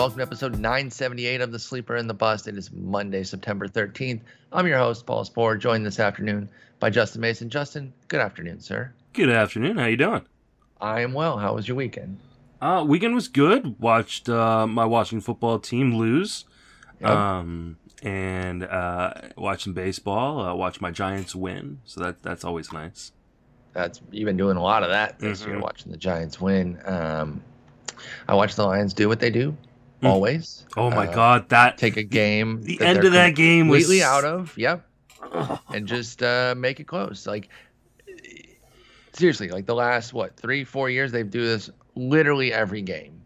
Welcome to episode 978 of The Sleeper and the Bust. It is Monday, September 13th. I'm your host, Paul Sporer, joined this afternoon by Justin Mason. Justin, good afternoon, sir. Good afternoon. How you doing? I am well. How was your weekend? Uh, weekend was good. Watched uh, my Washington football team lose. Yep. Um, and uh, watched some baseball. Uh, watched my Giants win. So that that's always nice. That's you've been doing a lot of that this year, Mhm. watching the Giants win. Um, I watched the Lions do what they do. Always. Oh my Uh, god, that Take a game. the end of that game was completely out of. Yep. And just uh, make it close. Like seriously, like the last what three, four years, they do this literally every game.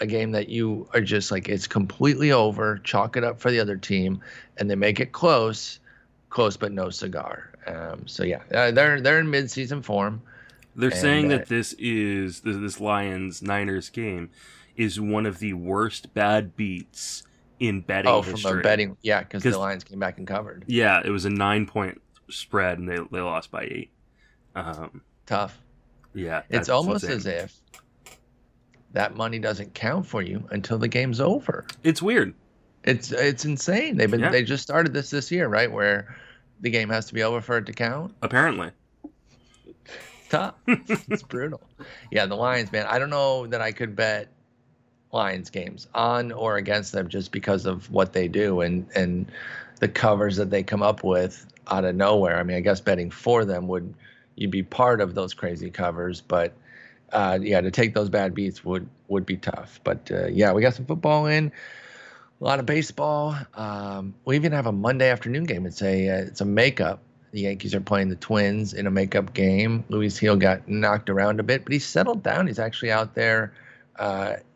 A game that you are just like it's completely over, chalk it up for the other team, and they make it close, close but no cigar. Um, so yeah, uh, they're they're in mid-season form. They're saying uh, that this is this, this Lions Niners game is one of the worst bad beats in betting Oh, from history. the betting, yeah, because the Lions came back and covered. Yeah, it was a nine point spread and they they lost by eight. Um, Tough. yeah, It's almost as if that money doesn't count for you until the game's over. it's weird. It's it's insane. They've been Yeah. they just started this this year, right? Where the game has to be over for it to count. Apparently, Tough. it's brutal. Yeah, the Lions, man. I don't know that I could bet Lions games on or against them just because of what they do and and the covers that they come up with out of nowhere. I mean, I guess betting for them would you'd be part of those crazy covers, but uh, yeah, to take those bad beats would would be tough. But uh, yeah, we got some football in, a lot of baseball. Um, we even have a Monday afternoon game. It's a uh, it's a makeup. The Yankees are playing the Twins in a makeup game. Luis Gil got knocked around a bit, but he's settled down. He's actually out there.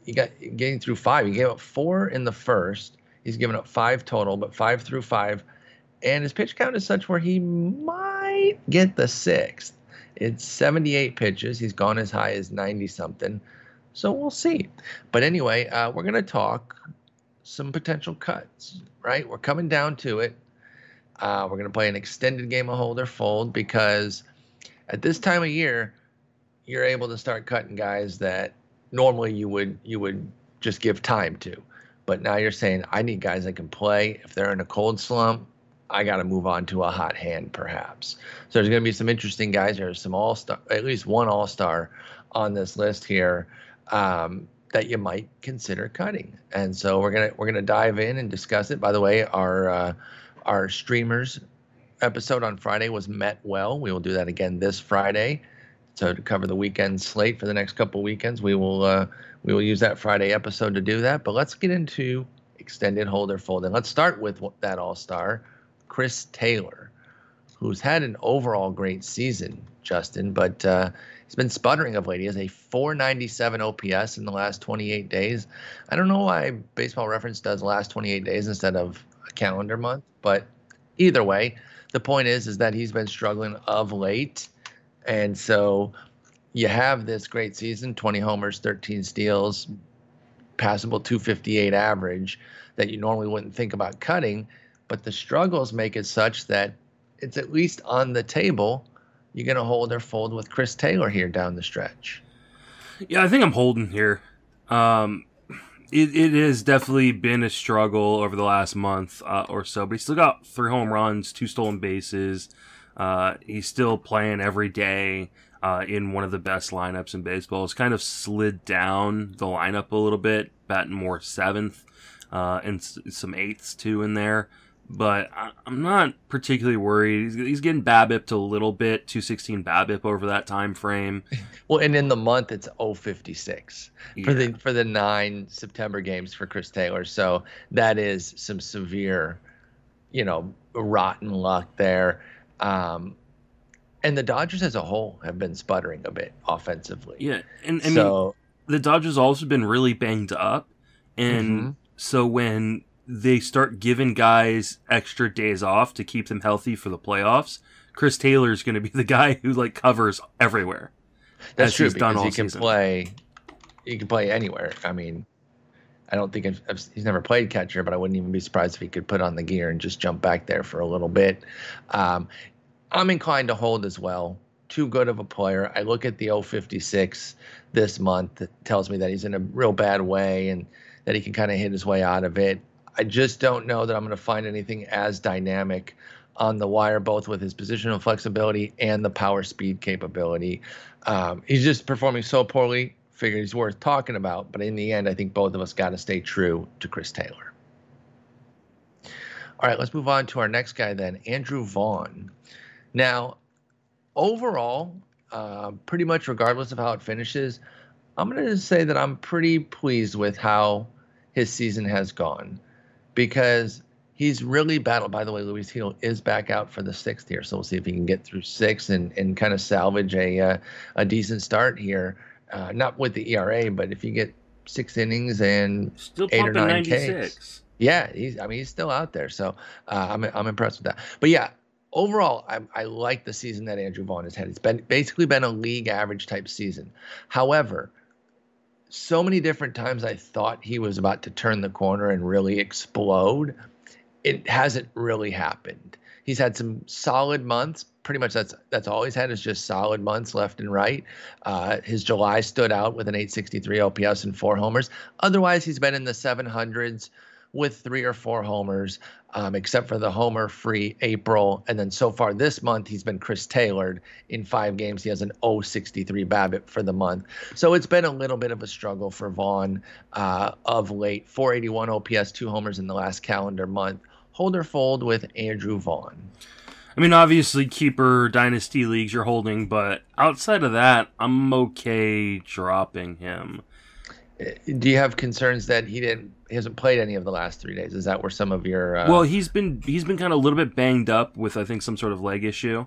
He got getting through five. He gave up four in the first. He's given up five total, but five through five. And his pitch count is such where he might get the sixth. It's 78 pitches. He's gone as high as 90 something. So we'll see. But anyway, uh, we're going to talk some potential cuts, right? We're coming down to it. Uh, we're going to play an extended game of hold or fold because at this time of year, you're able to start cutting guys that normally you would you would just give time to. But now you're saying I need guys that can play. If they're in a cold slump, I got to move on to a hot hand, perhaps. So there's going to be some interesting guys. There's some all star, at least one all star on this list here um, that you might consider cutting. And so we're gonna we're gonna dive in and discuss it. By the way, our uh, our streamers episode on Friday was met well. We will do that again this Friday. So to cover the weekend slate for the next couple weekends, we will uh, we will use that Friday episode to do that. But let's get into extended holder folding. let's start with that all star, Chris Taylor, who's had an overall great season, Justin, but uh, he's been sputtering of late. He has a 497 OPS in the last 28 days. I don't know why Baseball Reference does last 28 days instead of a calendar month, but either way, the point is is that he's been struggling of late, and so you have this great season: 20 homers, 13 steals, passable 258 average that you normally wouldn't think about cutting, but the struggles make it such that it's at least on the table. You're going to hold or fold with Chris Taylor here down the stretch. Yeah, I think I'm holding here. Um, it, it has definitely been a struggle over the last month uh, or so, but he's still got three home runs, two stolen bases. Uh, he's still playing every day uh, in one of the best lineups in baseball. It's kind of slid down the lineup a little bit, batting more seventh uh, and s- some eighths too in there. But I, I'm not particularly worried. He's, he's getting BABIP to a little bit, 216 BABIP over that time frame. Well, and in the month it's 056 for the for the nine September games for Chris Taylor. So that is some severe, you know, rotten luck there. Um, and the Dodgers as a whole have been sputtering a bit offensively. Yeah, and I mean so the Dodgers also been really banged up, and Mhm. so when they start giving guys extra days off to keep them healthy for the playoffs, Chris Taylor is going to be the guy who like covers everywhere. that's true he's done because he can season. play. He can play anywhere. I mean, I don't think I've, I've, he's never played catcher, but I wouldn't even be surprised if he could put on the gear and just jump back there for a little bit. Um, I'm inclined to hold as well. Too good of a player. I look at the 056 this month that tells me that he's in a real bad way, and that he can kind of hit his way out of it. I just don't know that I'm going to find anything as dynamic on the wire, both with his positional flexibility and the power speed capability. Um, he's just performing so poorly. Figure he's worth talking about, but in the end, I think both of us got to stay true to Chris Taylor. All right, let's move on to our next guy then, Andrew Vaughn. Now, overall, uh, pretty much regardless of how it finishes, I'm going to say that I'm pretty pleased with how his season has gone because he's really battled. By the way, Luis Gil is back out for the sixth here, so we'll see if he can get through six and, and kind of salvage a uh, a decent start here. Uh, not with the ERA, but if you get six innings and Still eight or nine 96. Ks, yeah, he's. I mean, he's still out there, so uh, I'm I'm impressed with that. But yeah, overall, I, I like the season that Andrew Vaughn has had. It's been basically been a league average type season. However, so many different times I thought he was about to turn the corner and really explode. It hasn't really happened. He's had some solid months. Pretty much that's that's all he's had is just solid months left and right. Uh, his July stood out with an 863 OPS and four homers. Otherwise, he's been in the 700s with three or four homers, um, except for the homer free April. And then so far this month, he's been Chris Taylored in five games. He has an 063 BABIP for the month. So it's been a little bit of a struggle for Vaughn uh, of late. 481 OPS, two homers in the last calendar month. Holder fold with Andrew Vaughn. I mean, obviously, keeper dynasty leagues you're holding, but outside of that, I'm okay dropping him. Uh, do you have concerns that he didn't he hasn't played any of the last three days? Is that where some of your uh... well he's been he's been kind of a little bit banged up with I think some sort of leg issue.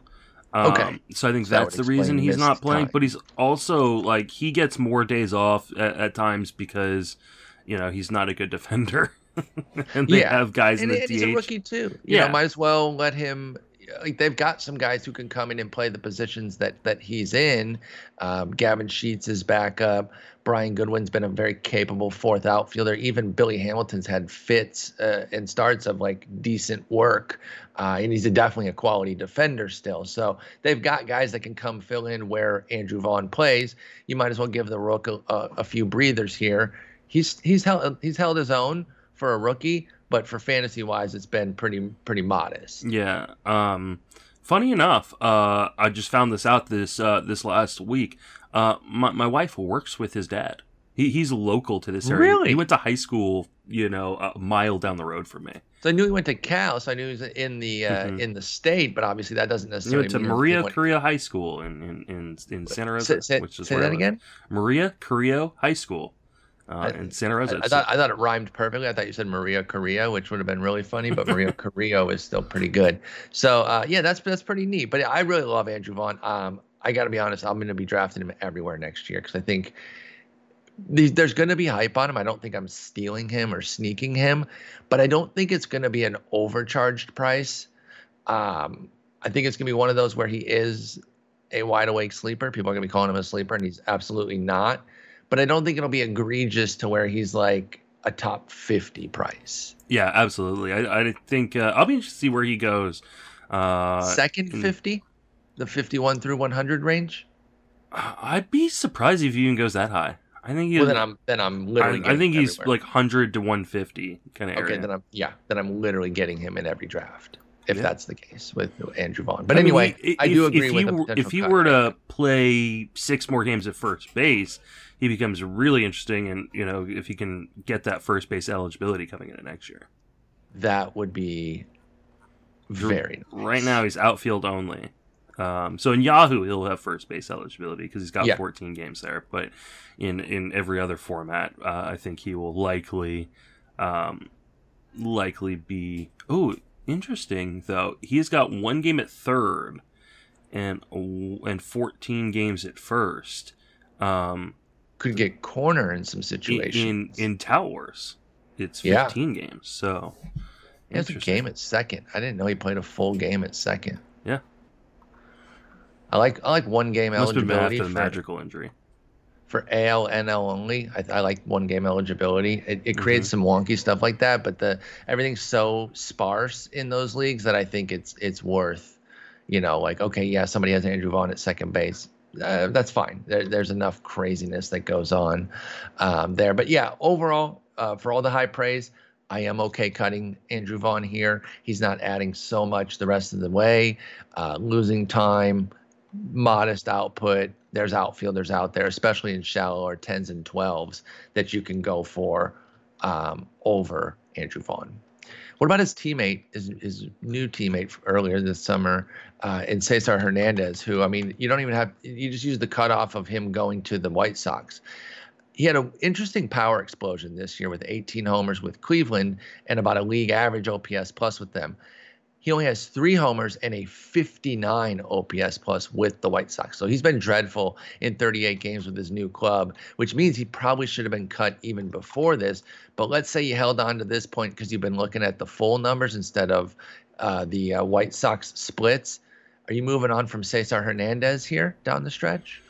Um, okay, so I think so that's that the reason he's not playing. Time. But he's also like he gets more days off at, at times because you know he's not a good defender. and they yeah. have guys and, in the and DH. He's a rookie too. You yeah, know, might as well let him like they've got some guys who can come in and play the positions that that he's in. Um, Gavin Sheets is back up. Brian Goodwin's been a very capable fourth outfielder. Even Billy Hamilton's had fits uh, and starts of like decent work, uh, and he's a, definitely a quality defender still. So they've got guys that can come fill in where Andrew Vaughn plays. You might as well give the rook a, a, a few breathers here. He's he's held he's held his own for a rookie but for fantasy wise, it's been pretty pretty modest. Yeah. Um, funny enough, uh, I just found this out this uh, this last week. Uh, my my wife works with his dad. He, he's local to this area. Really? He went to high school, you know, a mile down the road from me. So I knew he went to Cal. So I knew he was in the uh, mm-hmm. in the state, but obviously that doesn't necessarily. He went to Maria. Carrillo High School in in in, in Santa Rosa, say, which is say that again. Maria Carrillo High School uh, in Santa Rosa. I, I, thought I thought it rhymed perfectly. I thought you said Maria Correa, which would have been really funny, but Maria Carrillo is still pretty good. So uh, yeah, that's that's pretty neat. But I really love Andrew Vaughn. Um, I got to be honest, I'm going to be drafting him everywhere next year because I think there's going to be hype on him. I don't think I'm stealing him or sneaking him, but I don't think it's going to be an overcharged price. Um, I think it's going to be one of those where he is a wide awake sleeper. People are going to be calling him a sleeper, and he's absolutely not but I don't think it'll be egregious to where he's like a top 50 price. Yeah, absolutely. I, I think uh, I'll be interested to see where he goes. Uh, Second 50? The 51 through 100 range? I'd be surprised if he even goes that high. I think. Well, then I'm then I'm literally. I, I think he's everywhere. like hundred to one fifty kind of okay, area. Okay, then I'm yeah, then I'm literally getting him in every draft if yeah. that's the case with Andrew Vaughn. But I anyway, mean, I do agree if with If he were to play six more games at first base, he becomes really interesting. And you know, if he can get that first base eligibility coming into next year, that would be very. Nice. Right now, he's outfield only. Um, so in Yahoo, he'll have first base eligibility because he's got yeah. 14 games there. But in in every other format, uh, I think he will likely um, likely be. Oh, interesting though. He's got one game at third, and and 14 games at first. Um, could get corner in some situations. In in towers, it's 15 yeah. games. So he has a game at second. I didn't know he played a full game at second. Yeah. I like I like one game Must eligibility after the for, magical injury. For AL NL only, I, I like one game eligibility. It, it creates mm-hmm. some wonky stuff like that, but the everything's so sparse in those leagues that I think it's it's worth, you know, like okay, yeah, somebody has Andrew Vaughn at second base uh, that's fine. There, there's enough craziness that goes on um, there. But yeah, overall, uh, for all the high praise, I am okay cutting Andrew Vaughn here. He's not adding so much the rest of the way, uh, losing time, modest output. There's outfielders out there, especially in shallow or 10s and 12s, that you can go for um, over Andrew Vaughn. What about his teammate, his, his new teammate earlier this summer, uh, in Cesar Hernandez, who, I mean, you don't even have, you just use the cutoff of him going to the White Sox he had an interesting power explosion this year with 18 homers with Cleveland and about a league average OPS plus with them. He only has three homers and a 59 OPS plus with the White Sox. So he's been dreadful in 38 games with his new club, which means he probably should have been cut even before this. But let's say you held on to this point because you've been looking at the full numbers instead of uh, the uh, White Sox splits. Are you moving on from Cesar Hernandez here down the stretch?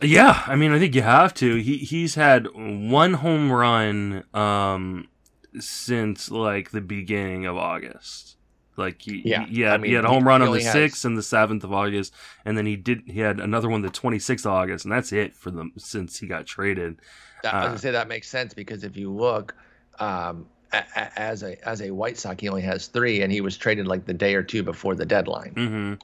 Yeah, I mean, I think you have to. He he's had one home run um, since like the beginning of August. Like he, yeah, he, had, I mean, he had a home run on the sixth and the seventh of August, and then he did he had another one the twenty sixth of August, and that's it for them since he got traded. That, uh, I was gonna uh, say that makes sense because if you look, um, a, a, as a as a White Sox, he only has three, and he was traded like the day or two before the deadline. Mm-hmm.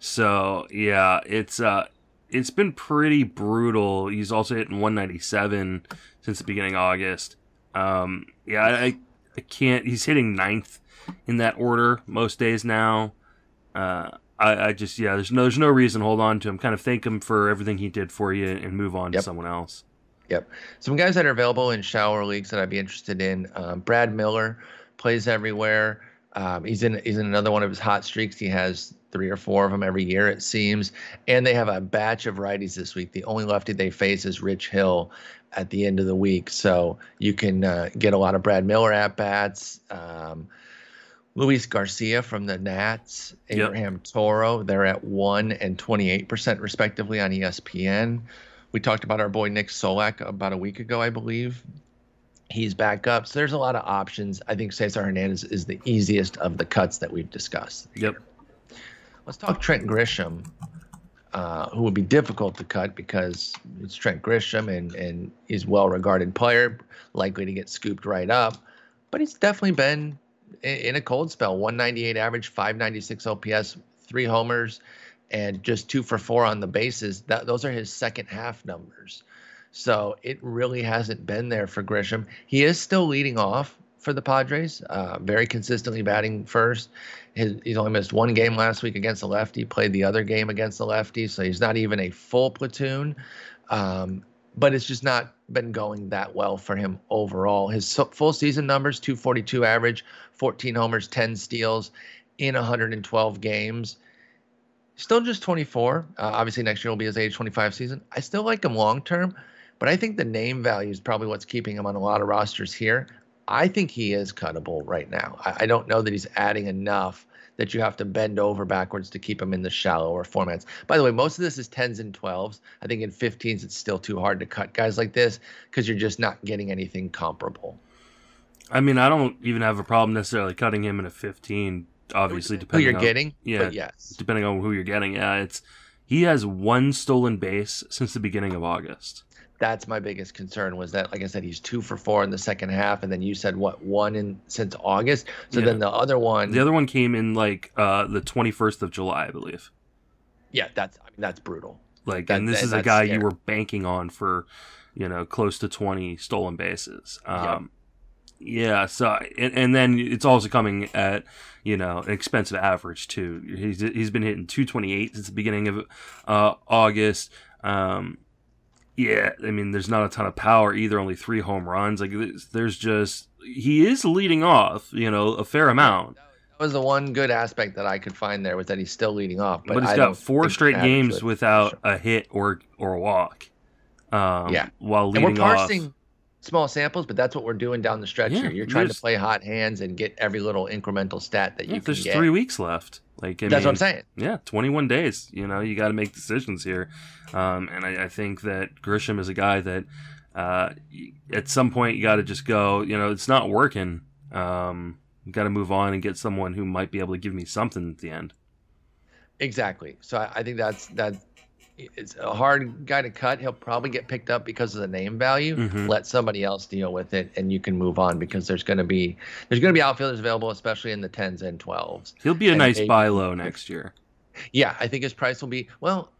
So yeah, it's uh it's been pretty brutal. He's also hitting 197 since the beginning of August. Um, yeah, I, I can't. He's hitting ninth in that order most days now. Uh, I, I just yeah, there's no there's no reason to hold on to him. Kind of thank him for everything he did for you and move on yep. to someone else. Yep. Some guys that are available in shower leagues that I'd be interested in. Um, Brad Miller plays everywhere. Um, he's in he's in another one of his hot streaks. He has three or four of them every year, it seems. And they have a batch of righties this week. The only lefty they face is Rich Hill at the end of the week. So you can uh, get a lot of Brad Miller at bats. Um, Luis Garcia from the Nats, Abraham yep. Toro, they're at 1 and 28% respectively on ESPN. We talked about our boy Nick Solak about a week ago, I believe. He's back up. So there's a lot of options. I think Cesar Hernandez is the easiest of the cuts that we've discussed. Yep. Let's talk Trent Grisham, uh, who would be difficult to cut because it's Trent Grisham and, and he's well regarded player, likely to get scooped right up. But he's definitely been in, a cold spell 198 average, 596 OPS, three homers, and just two for four on the bases. That, those are his second half numbers. So it really hasn't been there for Grisham. He is still leading off for the Padres, uh, very consistently batting first. His, he's only missed one game last week against the lefty, played the other game against the lefty, so he's not even a full platoon. Um, but it's just not been going that well for him overall. His full season numbers 242 average, 14 homers, 10 steals in 112 games. Still just 24. Uh, obviously, next year will be his age 25 season. I still like him long term, but I think the name value is probably what's keeping him on a lot of rosters here. I think he is cuttable right now. I, I, don't know that he's adding enough that you have to bend over backwards to keep him in the shallower formats. By the way, most of this is 10s and 12s. I think in 15s, it's still too hard to cut guys like this because you're just not getting anything comparable. I mean, I don't even have a problem necessarily cutting him in a 15. Obviously, depending on who you're on, getting, yeah, yes, depending on who you're getting. Yeah, it's he has one stolen base since the beginning of August that's my biggest concern was that like i said he's two for four in the second half and then you said what one in since august? So yeah. then the other one the other one came in like uh the 21st of july i believe. Yeah that's i mean that's brutal. Like that, and this that, is a guy scary. you were banking on for you know close to 20 stolen bases. Um yeah so and, and then it's also coming at you know an expensive average too. He's he's been hitting 228 since the beginning of uh august. Um yeah, I mean, there's not a ton of power either. Only three home runs. Like, there's just he is leading off. You know, a fair amount. That was the one good aspect that I could find there was that he's still leading off. But, but he's I got four straight games without a hit or or a walk. Um, yeah, while leading and we're parsing off. small samples, but that's what we're doing down the stretch yeah, here. You're trying to play hot hands and get every little incremental stat that yeah, you can get. there's get. three weeks left. Like I that's mean, what I'm saying. Yeah, 21 days. You know, you got to make decisions here, um, and I, I, think that Grisham is a guy that uh, at some point you got to just go. You know, it's not working. Um, got to move on and get someone who might be able to give me something at the end. Exactly. So I, I think that's that. It's a hard guy to cut. He'll probably get picked up because of the name value. Mhm. Let somebody else deal with it, and you can move on because there's going to be there's going to be outfielders available, especially in the tens and twelves. He'll be a And nice buy low next year. Yeah, I think his price will be well.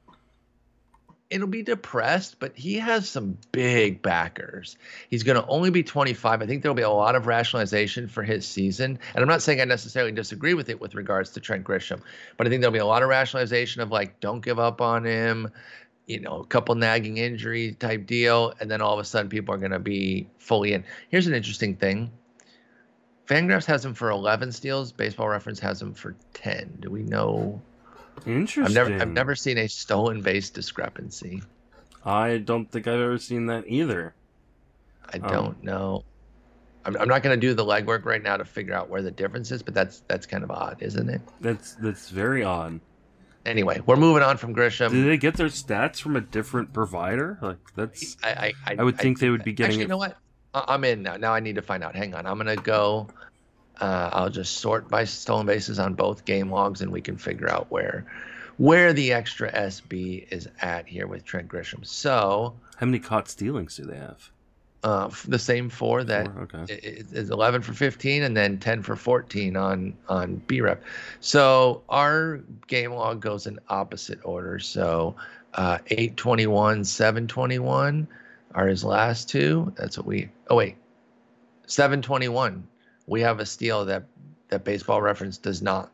It'll be depressed, but he has some big backers. He's going to only be 25. I think there'll be a lot of rationalization for his season. And I'm not saying I necessarily disagree with it with regards to Trent Grisham, but I think there'll be a lot of rationalization of like, don't give up on him, you know, a couple nagging injury type deal. And then all of a sudden people are going to be fully in. Here's an interesting thing Fangraphs has him for 11 steals, Baseball Reference has him for 10. Do we know? Interesting. I've never I've never seen a stolen base discrepancy. I don't think I've ever seen that either. I Oh. don't know. I'm, I'm not going to do the legwork right now to figure out where the difference is, but that's that's kind of odd, isn't it? That's that's very odd. Anyway, we're moving on from Grisham. Did they get their stats from a different provider? Like that's I I, I would think they would be getting Actually, it- you know what? I- I'm in now. Now I need to find out. Hang on. I'm going to go. Uh, I'll just sort by stolen bases on both game logs, and we can figure out where where the extra SB is at here with Trent Grisham. So how many caught stealings do they have? uh, the same four that Four? Okay. i- i- is 11 for 15 and then 10 for 14 on on B rep. So our game log goes in opposite order. So uh, 821, 721 are his last two. That's what we. Oh wait, 721. We have a steal that that Baseball Reference does not.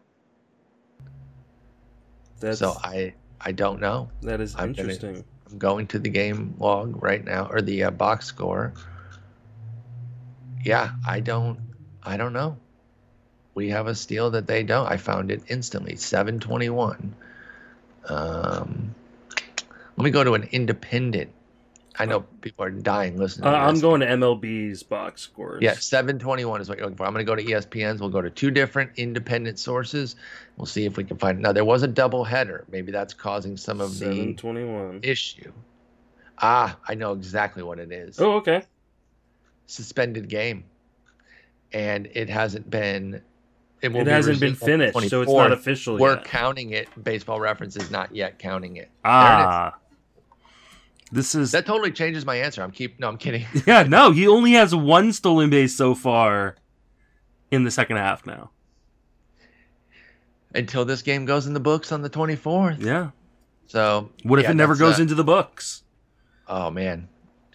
That's So I I don't know. that is I'm gonna- interesting. I'm going to the game log right now or the uh, box score. Yeah, I don't I don't know. We have a steal that they don't. I found it instantly. 721. Um let me go to an independent. I know people are dying listening. Uh, I'm going to MLB's box scores. Yeah, 721 is what you're looking for. I'm going to go to ESPN's. We'll go to two different independent sources. We'll see if we can find. It. Now there was a double header. Maybe that's causing some of the seven twenty-one. issue. Ah, I know exactly what it is. Oh, okay. Suspended game. And it hasn't been it, will It be hasn't been the finished, so it's not official We're yet. counting it. Baseball reference is not yet counting it. Ah, this is That totally changes my answer. I'm keep no, I'm kidding. yeah. No, he only has one stolen base so far in the second half now. Until this game goes in the books on the 24th. Yeah. So What if yeah, it never goes uh, into the books? Oh man,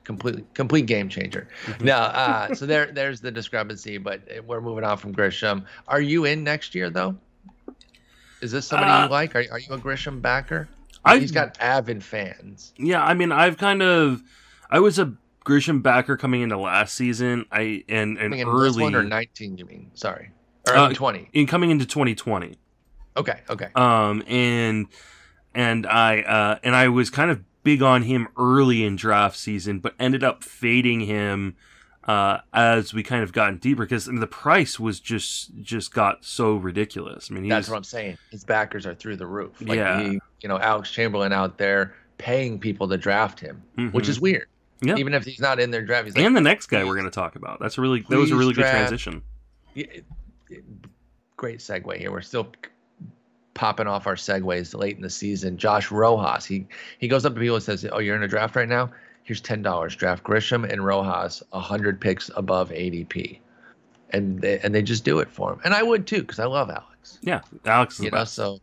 completely complete game changer. Mhm. No, uh, so there there's the discrepancy, but we're moving on from Grisham. Are you in next year though? Is this somebody Uh, you like? Are, are you a Grisham backer? I He's got avid fans. yeah. I mean, I've kind of I was a Grisham backer coming into last season. I and and this one or early 19, you mean? Sorry, or Uh, 20. in coming into 2020. Okay, okay. um and and i uh and i was kind of big on him early in draft season but ended up fading him uh as we kind of gotten deeper because I mean, the price was just just got so ridiculous i mean That's was, what I'm saying. His backers are through the roof. Like Yeah. he, you know, Alex Chamberlain out there paying people to draft him, which Mhm. is weird. Yeah. Even if he's not in their draft, he's like, and the next guy we're going to talk about that's a really that was a really good transition Yeah, great segue here. We're still popping off our segues late in the season. Josh Rojas, he he goes up to people and says, "Oh, you're in a draft right now. Here's ten dollars. Draft Grisham and Rojas, hundred picks above ADP." And they, and they just do it for him, and I would too because I love Alex. yeah alex You know, best. so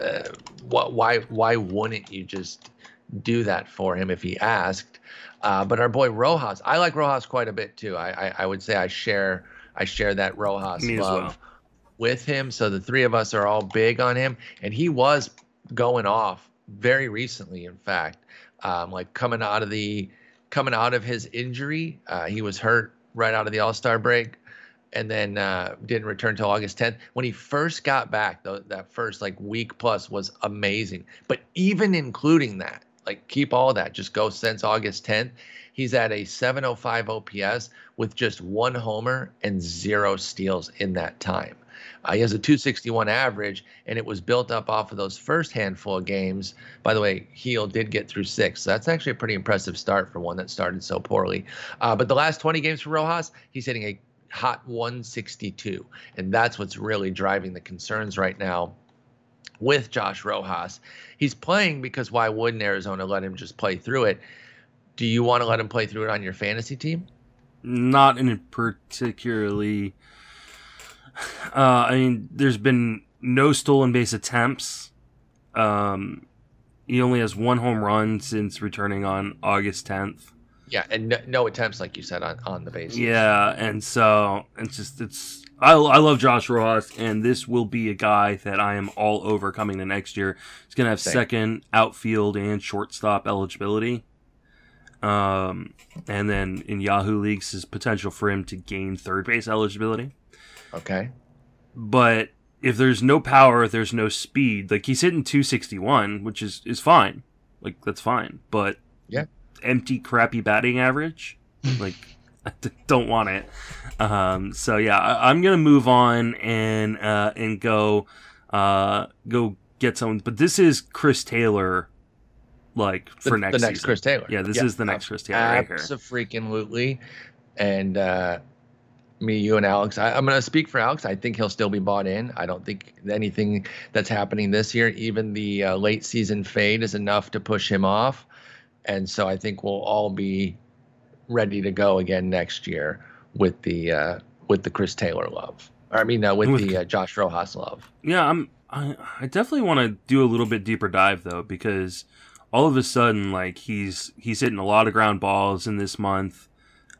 uh, wh- why why wouldn't you just do that for him if he asked? Uh, but our boy Rojas, I like Rojas quite a bit too. I, I I would say I share I share that Rojas Me love well. with him. So the three of us are all big on him, and he was going off very recently. In fact, um, like coming out of the coming out of his injury, uh, he was hurt right out of the All Star break, and then uh, didn't return until August 10th. When he first got back, though, that first like week plus was amazing. But even including that, like keep all that, just go since August 10th. He's at a 705 OPS with just one homer and zero steals in that time. Uh, he has a 261 average, and it was built up off of those first handful of games. By the way, Gil did get through six. So that's actually a pretty impressive start for one that started so poorly. Uh, but the last 20 games for Rojas, he's hitting a hot 162. And that's what's really driving the concerns right now with Josh Rojas. He's playing because why wouldn't Arizona let him just play through it? Do you want to let him play through it on your fantasy team? Not in a particularly. Uh, I mean, there's been no stolen base attempts. Um, he only has one home run since returning on August 10th. Yeah, and no, no attempts, like you said, on, on the base. Yeah, and so it's just it's I, I love Josh Rojas, and this will be a guy that I am all over coming to next year. He's gonna have Same. second outfield and shortstop eligibility. Um, and then in Yahoo leagues, is potential for him to gain third base eligibility. Okay. But if there's no power, if there's no speed. Like he's hitting 261, which is is fine. Like that's fine. But Yeah. Empty, crappy batting average. like I don't want it. Um, so yeah, I, I'm gonna move on and uh, and go uh, go get someone. But this is Chris Taylor, like The, for next the next season. Chris Taylor. Yeah, this is the next Chris Taylor right. Absolutely. And uh, me, you, and Alex. I, I'm going to speak for Alex. I think he'll still be bought in. I don't think anything that's happening this year, even the uh, late season fade, is enough to push him off. And so I think we'll all be ready to go again next year with the uh, with the Chris Taylor love. Or, I mean, with, With- the uh, Josh Rojas love. Yeah, I'm. I, I definitely want to do a little bit deeper dive though, because all of a sudden, like he's he's hitting a lot of ground balls in this month.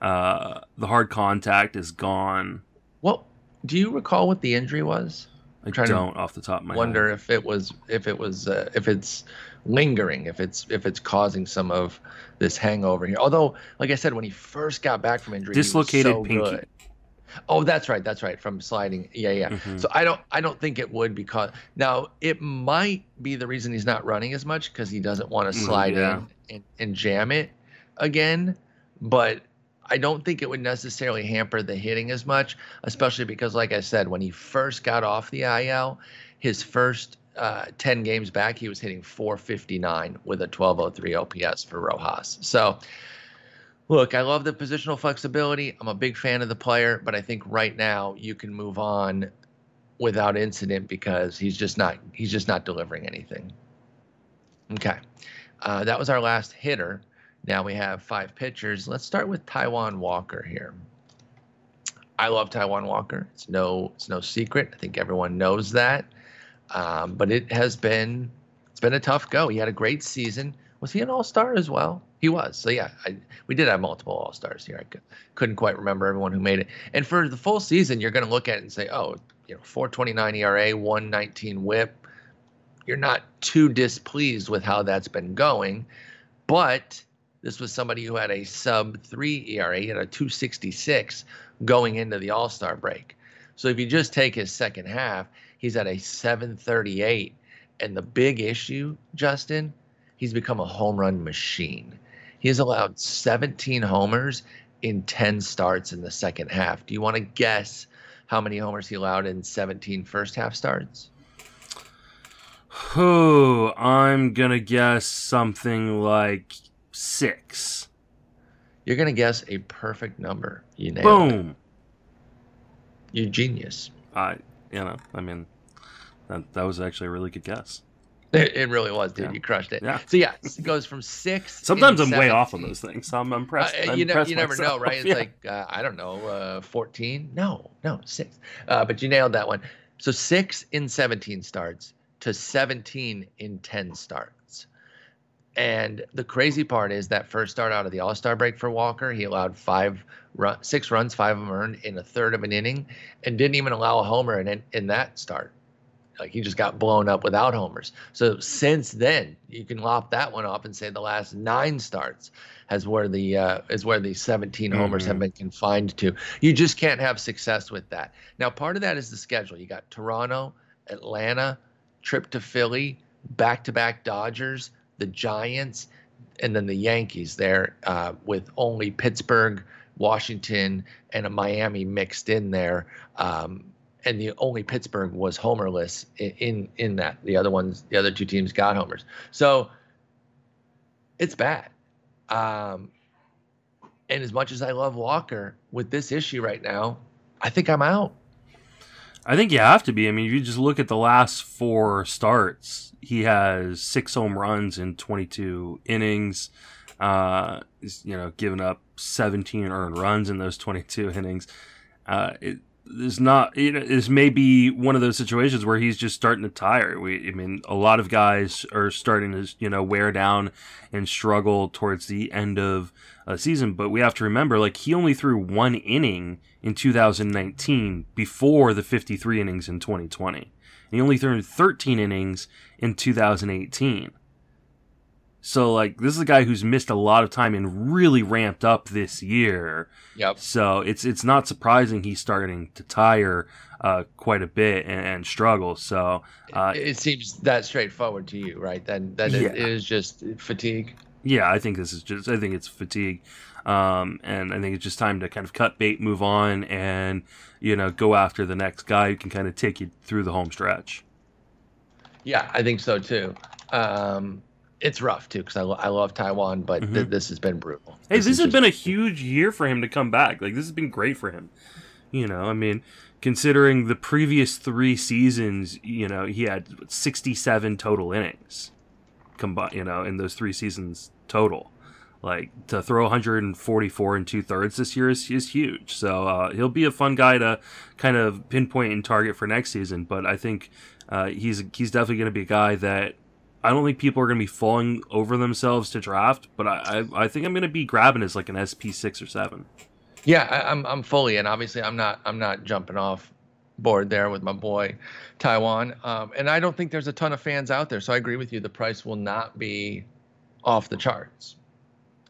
Uh, the hard contact is gone. Well, do you recall what the injury was? I trying to don't off the top of my wonder head. if it was if it was uh, if it's lingering if it's if it's causing some of this hangover here although like i said when he first got back from injury he was Dislocated so pinky. good. oh that's right that's right from sliding yeah yeah Mhm. so i don't i don't think it would be because now it might be the reason he's not running as much because he doesn't want to Mm, slide yeah. in and, and jam it again but I don't think it would necessarily hamper the hitting as much, especially because, like I said, when he first got off the IL, his first uh, 10 games back, he was hitting 459 with a 1203 OPS for Rojas. So, look, I love the positional flexibility. I'm a big fan of the player, but I think right now you can move on without incident because he's just not he's just not delivering anything. Okay, uh, that was our last hitter. Now we have five pitchers. Let's start with Taijuan Walker here. I love Taijuan Walker. It's no it's no secret. I think everyone knows that. Um, but it has been it's been a tough go. He had a great season. Was he an All Star as well? He was. So yeah, I, we did have multiple All Stars here. I could, couldn't quite remember everyone who made it. And for the full season, you're going to look at it and say, oh, you know, 4.29 ERA, 119 WHIP. You're not too displeased with how that's been going, but this was somebody who had a sub three ERA, he had a 266 going into the All Star break. So if you just take his second half, he's at a 738. And the big issue, Justin, he's become a home run machine. He has allowed 17 homers in 10 starts in the second half. Do you want to guess how many homers he allowed in 17 first half starts? Oh, I'm gonna guess something like six. You're going to guess a perfect number. You nailed it. Boom. You genius. I, you know, I mean, that that was actually a really good guess. It, it really was, dude. Yeah. You crushed it. Yeah. So yeah, it goes from six. Sometimes I'm way off on those things, so I'm impressed. Uh, I'm you, never, impressed you never know, right? It's Yeah. like uh, I don't know, uh, fourteen? No, no, six. Uh, but you nailed that one. So six in seventeen starts to seventeen in ten starts. And the crazy part is that first start out of the All Star break for Walker, he allowed five, run, six runs, five of them earned in a third of an inning, and didn't even allow a homer in in that start. Like he just got blown up without homers. So since then, you can lop that one off and say the last nine starts has where the uh, is where the 17 homers have Mhm. been confined to. You just can't have success with that. Now, part of that is the schedule. You got Toronto, Atlanta, trip to Philly, back-to-back Dodgers, the Giants, and then the Yankees there uh, with only Pittsburgh, Washington, and a Miami mixed in there. Um, and the only Pittsburgh was homerless in, in in that. The other ones, the other two teams got homers. So it's bad. Um, and as much as I love Walker, with this issue right now, I think I'm out. I think you have to be. I mean, if you just look at the last four starts, he has six home runs in 22 innings. Uh, you know, given up 17 earned runs in those 22 innings. Uh, it, is not you know this may be one of those situations where he's just starting to tire. We i mean a lot of guys are starting to you know wear down and struggle towards the end of a season. But we have to remember like he only threw one inning in 2019 before the 53 innings in 2020 and he only threw 13 innings in 2018 so like this is a guy who's missed a lot of time and really ramped up this year. Yep. So it's it's not surprising he's starting to tire uh, quite a bit and, and struggle. So uh, it, it, seems that straightforward to you, right? That that yeah. it is just fatigue. Yeah, I think this is just I think it's fatigue. Um, and I think it's just time to kind of cut bait, move on, and you know go after the next guy who can kind of take you through the home stretch. Yeah, I think so too. Um, it's rough too because I, lo- I love Taijuan, but mm-hmm. th- this has been brutal. Hey, this, this has just... been a huge year for him to come back. Like this has been great for him. You know, I mean, considering the previous three seasons, you know, he had 67 total innings combined. You know, in those three seasons total. Like to throw 144 and two thirds this year is, is huge. So uh, he'll be a fun guy to kind of pinpoint and target for next season. But I think uh, he's he's definitely going to be a guy that I don't think people are going to be falling over themselves to draft, but I, I, I think I'm going to be grabbing as like an SP six or seven. Yeah, I, am I'm, I'm fully, and obviously I'm not I'm not jumping off board there with my boy Taijuan, um, and I don't think there's a ton of fans out there. So I agree with you. The price will not be off the charts.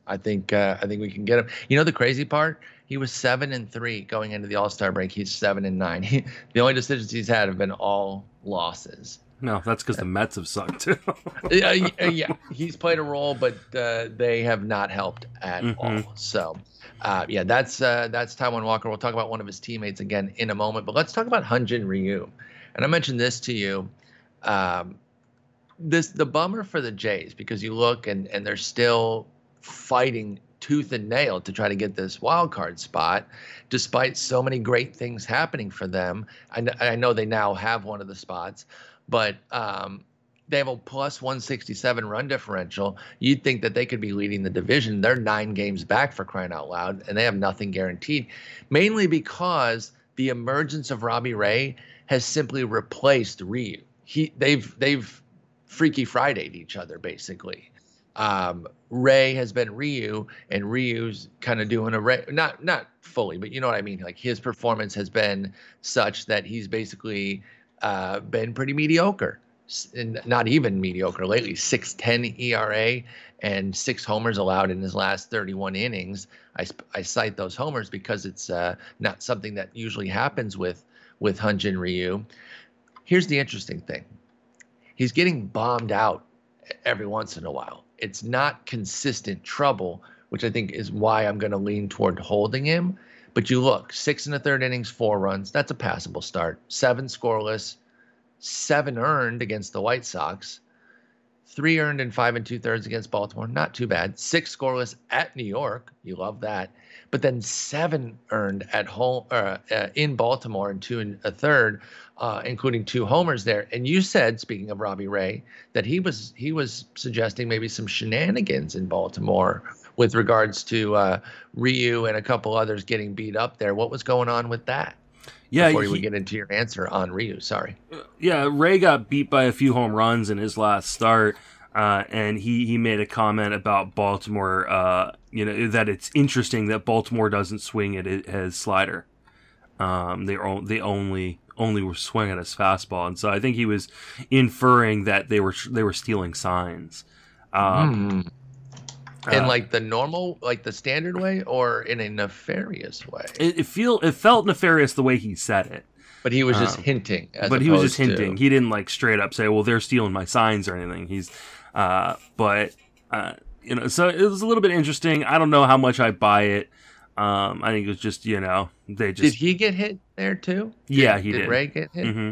I think uh, I think we can get him. You know the crazy part? He was seven and three going into the All Star break. He's seven and nine. He, the only decisions he's had have been all losses. No, that's because the Mets have sucked too. yeah, yeah, he's played a role, but uh, they have not helped at mm-hmm. all. So, uh, yeah, that's uh, that's Taijuan Walker. We'll talk about one of his teammates again in a moment, but let's talk about Hyunjin Ryu. And I mentioned this to you. Um, this the bummer for the Jays because you look and and they're still fighting tooth and nail to try to get this wild card spot, despite so many great things happening for them. I, I know they now have one of the spots, but um, they have a plus 167 run differential. You'd think that they could be leading the division. They're nine games back for crying out loud, and they have nothing guaranteed, mainly because the emergence of Robbie Ray has simply replaced Ryu. He they've they've Freaky Fridayed each other basically. Um, Ray has been Ryu, and Ryu's kind of doing a Ray, not not fully, but you know what I mean. Like his performance has been such that he's basically uh, been pretty mediocre. Not even mediocre lately. 6.10 ERA and six homers allowed in his last 31 innings. I, I cite those homers because it's uh, not something that usually happens with with Hyunjin Ryu. Here's the interesting thing: he's getting bombed out every once in a while. It's not consistent trouble, which I think is why I'm going to lean toward holding him. But you look, six and a third innings, four runs. That's a passable start. Seven scoreless, seven earned against the White Sox, three earned and five and two thirds against Baltimore. Not too bad. Six scoreless at New York. You love that. But then seven earned at home uh, uh, in Baltimore and two and a third, uh, including two homers there. And you said, speaking of Robbie Ray, that he was he was suggesting maybe some shenanigans in Baltimore with regards to uh, Ryu and a couple others getting beat up there. What was going on with that? Yeah, before he, we get into your answer on Ryu, sorry. Yeah, Ray got beat by a few home runs in his last start, uh, and he he made a comment about Baltimore. Uh, you know that it's interesting that Baltimore doesn't swing at his slider. Um, they they only only were swinging at his fastball, and so I think he was inferring that they were they were stealing signs. Um, mm in uh, like the normal like the standard way or in a nefarious way? It, it feel it felt nefarious the way he said it. But he was just um, hinting but he was just hinting to... he didn't like straight up say well they're stealing my signs or anything. He's uh but uh you know so it was a little bit interesting. I don't know how much i buy it. Um i think it was just you know they just did he get hit there too? Did, yeah he did, did. Ray get hit? Mm-hmm.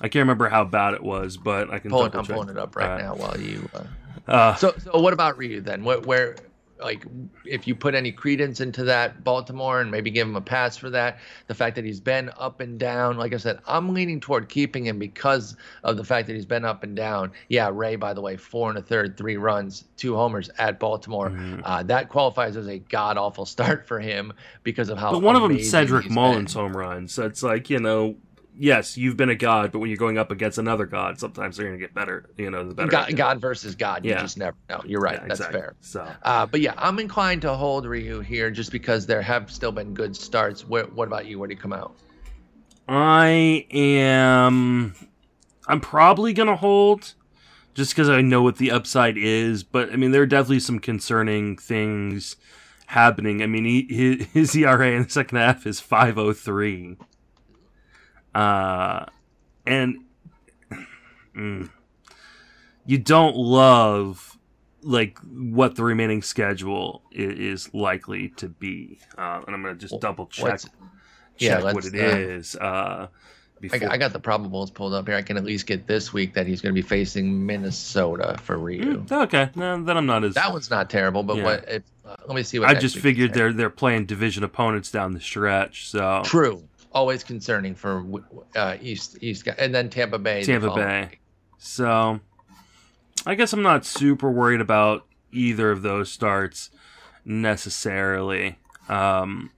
i can't remember how bad it was but i can pull it, i'm pulling it up right uh, now while you uh... Uh, so, so what about Ryu then? What, where, like if you put any credence into that Baltimore and maybe give him a pass for that, the fact that he's been up and down, like I said, I'm leaning toward keeping him because of the fact that he's been up and down. Yeah, Ray, by the way, four and a third, three runs, two homers at Baltimore. Mm-hmm. Uh, that qualifies as a god awful start for him because of how. But one of them, Cedric Mullins been. home runs. So it's like you know yes, you've been a god, but when you're going up against another god, sometimes they're going to get better. You know, the better. God, god versus God. You just never know. You're right. Yeah, That's exactly. fair. So, uh, but yeah, I'm inclined to hold Ryu here just because there have still been good starts. What, what about you? Where do you come out? I am. I'm probably going to hold just because I know what the upside is. But I mean, there are definitely some concerning things happening. I mean, he, his ERA in the second half is 503. Uh, and mm, you don't love like what the remaining schedule is, is likely to be. Uh, and I'm gonna just double check, check yeah, what it uh, is. Uh, I, I, got the probables pulled up here. I can at least get this week that he's going to be facing Minnesota for Ryu. Mm, okay, no, then I'm not as that one's not terrible. But yeah. what? If, uh, let me see what. I just figured they're they're playing division opponents down the stretch. So true, always concerning for uh, East East and then Tampa Bay. Tampa Bay. So I guess I'm not super worried about either of those starts necessarily. Um,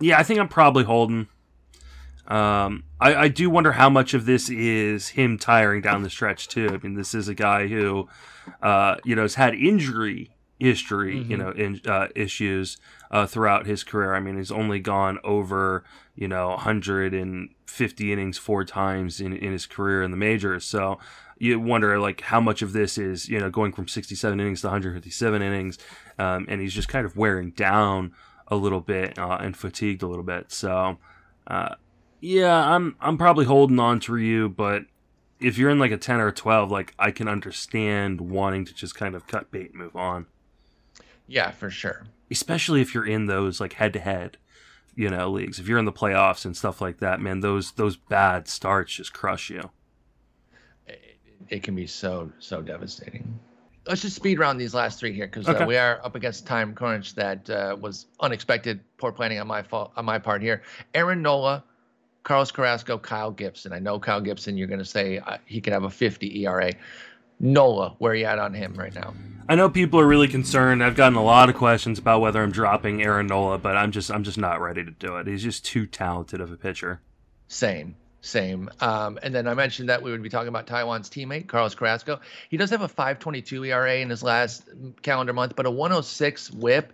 yeah, I think I'm probably holding. Um, I, I do wonder how much of this is him tiring down the stretch too. I mean, this is a guy who, uh, you know, has had injury history, mm-hmm. you know, in, uh, issues uh, throughout his career. I mean, he's only gone over, you know, 150 innings four times in, in his career in the majors. So you wonder, like, how much of this is, you know, going from 67 innings to 157 innings, um, and he's just kind of wearing down a little bit uh, and fatigued a little bit. So, uh, yeah, I'm I'm probably holding on to Ryu, but if you're in like a 10 or a 12, like I can understand wanting to just kind of cut bait and move on. Yeah, for sure. Especially if you're in those like head to head, you know, leagues. If you're in the playoffs and stuff like that, man, those those bad starts just crush you. It, it can be so so devastating. Let's just speed round these last three here because uh, okay. uh, we are up against time crunch that uh, was unexpected, poor planning on my fault on my part here. Aaron Nola, Carlos Carrasco, Kyle Gibson. I know Kyle Gibson. You're going to say uh, he could have a 50 ERA. Nola, where are you at on him right now? I know people are really concerned. I've gotten a lot of questions about whether I'm dropping Aaron Nola, but I'm just I'm just not ready to do it. He's just too talented of a pitcher. Same, same. Um, and then I mentioned that we would be talking about Taijuan's teammate Carlos Carrasco. He does have a 5.22 ERA in his last calendar month, but a 106 WHIP.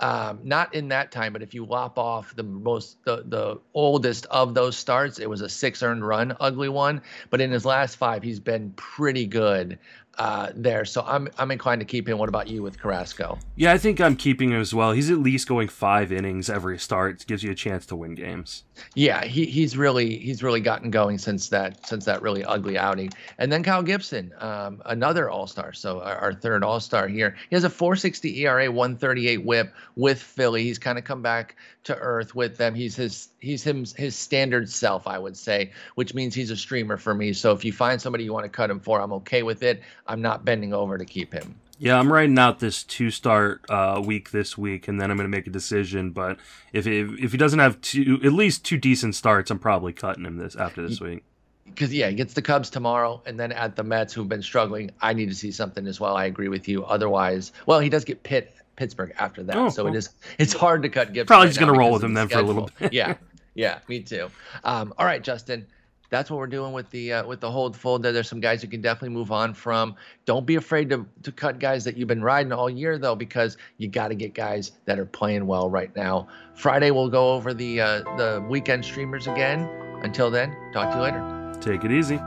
Um, not in that time, but if you lop off the most the the oldest of those starts, it was a six earned run, ugly one. But in his last five, he's been pretty good uh, there. So I'm I'm inclined to keep him. What about you with Carrasco? Yeah, I think I'm keeping him as well. He's at least going five innings every start. It gives you a chance to win games. Yeah, he, he's really he's really gotten going since that since that really ugly outing. And then Kyle Gibson, um, another All Star. So our, our third All Star here. He has a 4.60 ERA, 138 WHIP with Philly. He's kind of come back to earth with them. He's his he's him his standard self, I would say, which means he's a streamer for me. So if you find somebody you want to cut him for, I'm okay with it. I'm not bending over to keep him. Yeah, I'm writing out this two start uh, week this week, and then I'm going to make a decision. But if, if if he doesn't have two, at least two decent starts, I'm probably cutting him this after this week. Because yeah, he gets the Cubs tomorrow, and then at the Mets, who've been struggling. I need to see something as well. I agree with you. Otherwise, well, he does get Pitt Pittsburgh after that, oh, so it is it's hard to cut Gibson. Probably right just going to roll with him then schedule. for a little bit. yeah, yeah, me too. Um, all right, Justin that's what we're doing with the uh, with the hold fold. There, there's some guys you can definitely move on from. Don't be afraid to to cut guys that you've been riding all year though, because you got to get guys that are playing well right now. Friday we'll go over the uh, the weekend streamers again. Until then, talk to you later. Take it easy.